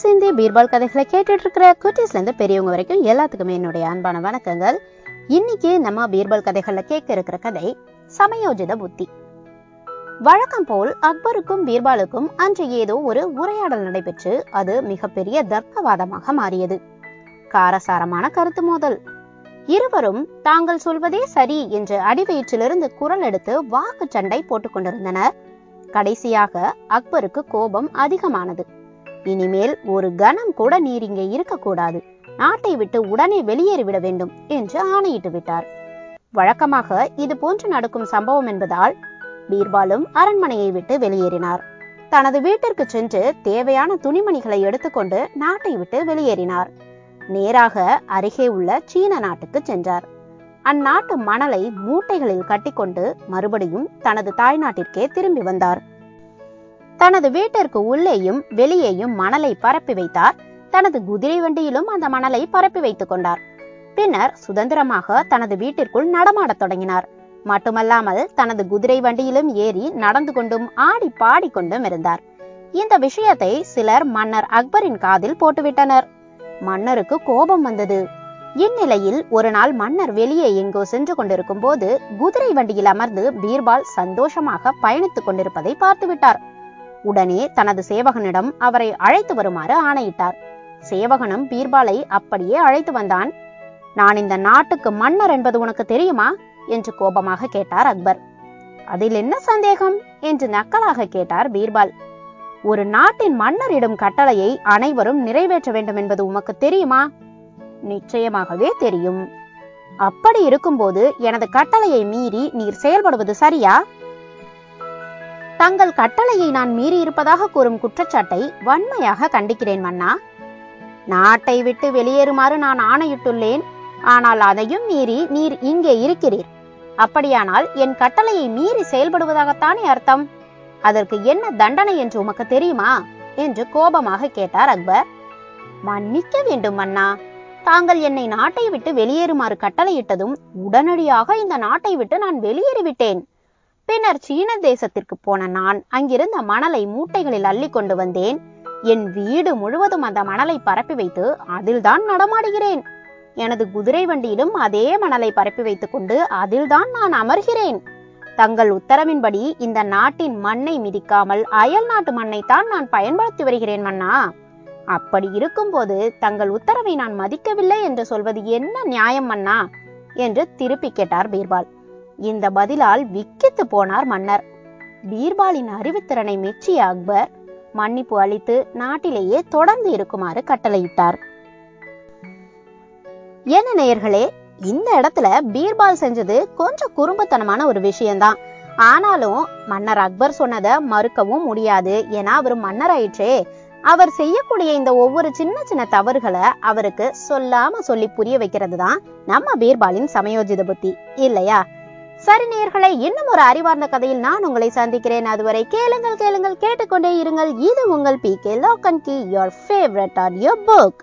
சிந்தி பீர்பால் கதைகளை கேட்டுட்டு இருக்கிற குட்டீஸ்லேருந்து பெரியவங்க வரைக்கும் எல்லாத்துக்குமே என்னுடைய அன்பான வணக்கங்கள். இன்னைக்கு நம்ம பீர்பால் கதைகளில் கேட்க இருக்கிற கதை சமயோஜித புத்தி. வழக்கம் போல் அக்பருக்கும் பீர்பாலுக்கும் அன்று ஏதோ ஒரு உரையாடல் நடைபெற்று அது மிகப்பெரிய தர்க்கவாதமாக மாறியது. காரசாரமான கருத்து மோதல். இருவரும் தாங்கள் சொல்வதே சரி என்று அடிவயிற்றிலிருந்து குரல் எடுத்து வாக்கு சண்டை போட்டுக் கொண்டிருந்தனர் கடைசியாக அக்பருக்கு கோபம் அதிகமானது. இனிமேல் ஒரு கணம் கூட நீர் இங்கே இருக்கக்கூடாது. நாட்டை விட்டு உடனே வெளியேறிவிட வேண்டும் என்று ஆணையிட்டு விட்டார். வழக்கமாக இது போன்று நடக்கும் சம்பவம் என்பதால் பீர்பாலும் அரண்மனையை விட்டு வெளியேறினார். தனது வீட்டிற்கு சென்று தேவையான துணிமணிகளை எடுத்துக்கொண்டு நாட்டை விட்டு வெளியேறினார். நேராக அருகே உள்ள சீன நாட்டுக்கு சென்றார். அந்நாட்டு மணலை மூட்டைகளில் கட்டிக்கொண்டு மறுபடியும் தனது தாய்நாட்டிற்கே திரும்பி வந்தார். தனது வீட்டிற்கு உள்ளேயும் வெளியேயும் மணலை பரப்பி வைத்தார். தனது குதிரை வண்டியிலும் அந்த மணலை பரப்பி வைத்துக் கொண்டார். பின்னர் சுதந்திரமாக தனது வீட்டிற்குள் நடமாடத் தொடங்கினார். மட்டுமல்லாமல் தனது குதிரை வண்டியிலும் ஏறி நடந்து கொண்டும் ஆடி பாடிக்கொண்டும் இருந்தார். இந்த விஷயத்தை சிலர் மன்னர் அக்பரின் காதில் போட்டுவிட்டனர். மன்னருக்கு கோபம் வந்தது. இந்நிலையில் ஒரு நாள் மன்னர் வெளியே எங்கோ சென்று கொண்டிருக்கும் போது குதிரை வண்டியில் அமர்ந்து பீர்பால் சந்தோஷமாக பயணித்துக் கொண்டிருப்பதை பார்த்துவிட்டார். உடனே தனது சேவகனிடம் அவரை அழைத்து வருமாறு ஆணையிட்டார். சேவகனும் பீர்பாலை அப்படியே அழைத்து வந்தான். நான் இந்த நாட்டுக்கு மன்னர் என்பது உனக்கு தெரியுமா? என்று கோபமாக கேட்டார் அக்பர். அதில் என்ன சந்தேகம்? என்று நக்கலாக கேட்டார் பீர்பால். ஒரு நாட்டின் மன்னரிடும் கட்டளையை அனைவரும் நிறைவேற்ற வேண்டும் என்பது உமக்கு தெரியுமா? நிச்சயமாகவே தெரியும். அப்படி இருக்கும்போது எனது கட்டளையை மீறி நீர் செயல்படுவது சரியா? தங்கள் கட்டளையை நான் மீறி இருப்பதாக கூறும் குற்றச்சாட்டை வன்மையாக கண்டிக்கிறேன் மன்னா. நாட்டை விட்டு வெளியேறுமாறு நான் ஆணையிட்டுள்ளேன். ஆனால் அதையும் மீறி நீர் இங்கே இருக்கிறீர். அப்படியானால் என் கட்டளையை மீறி செயல்படுவதாகத்தானே அர்த்தம்? அதற்கு என்ன தண்டனை என்று உமக்கு தெரியுமா? என்று கோபமாக கேட்டார் அக்பர். மன்னிக்க வேண்டும் மன்னா. தாங்கள் என்னை நாட்டை விட்டு வெளியேறுமாறு கட்டளையிட்டதும் உடனடியாக இந்த நாட்டை விட்டு நான் வெளியேறிவிட்டேன். பின்னர் சீன தேசத்திற்கு போன நான் அங்கிருந்த மணலை மூட்டைகளில் அள்ளி கொண்டு வந்தேன். என் வீடு முழுவதும் அந்த மணலை பரப்பி வைத்து அதில்தான் நடமாடுகிறேன். எனது குதிரை வண்டியிலும் அதே மணலை பரப்பி வைத்துக் கொண்டு அதில்தான் நான் அமர்கிறேன். தங்கள் உத்தரவின்படி இந்த நாட்டின் மண்ணை மிதிக்காமல் அயல் நாட்டு மண்ணைத்தான் நான் பயன்படுத்தி வருகிறேன் மன்னா. அப்படி இருக்கும்போது தங்கள் உத்தரவை நான் மதிக்கவில்லை என்று சொல்வது என்ன நியாயம் மன்னா? என்று திருப்பி கேட்டார் பீர்பால். இந்த பதிலால் விக்கித்து போனார் மன்னர். பீர்பாலின் அறிவுத்திறனை மெச்சிய அக்பர் மன்னிப்பு அளித்து நாட்டிலேயே தொடர்ந்து இருக்குமாறு கட்டளையிட்டார். என்ன நேயர்களே இந்த இடத்துல பீர்பால் செஞ்சது கொஞ்சம் குறும்புத்தனமான ஒரு விஷயம்தான். ஆனாலும் மன்னர் அக்பர் சொன்னதை மறுக்கவும் முடியாது ஏன்னா அவர் மன்னர் ஆயிற்றே அவர் செய்யக்கூடிய இந்த ஒவ்வொரு சின்ன சின்ன தவறுகளை அவருக்கு சொல்லாம சொல்லி புரிய வைக்கிறது தான் நம்ம பீர்பாலின் சமயோஜித புத்தி இல்லையா? சரி நேர்களை இன்னும் ஒரு அறிவார்ந்த கதையில் நான் உங்களை சந்திக்கிறேன். அதுவரை கேளுங்கள் கேளுங்கள் கேட்டுக்கொண்டே இருங்கள். இது உங்கள் பி கே லோக்கன் கி your favourite or your book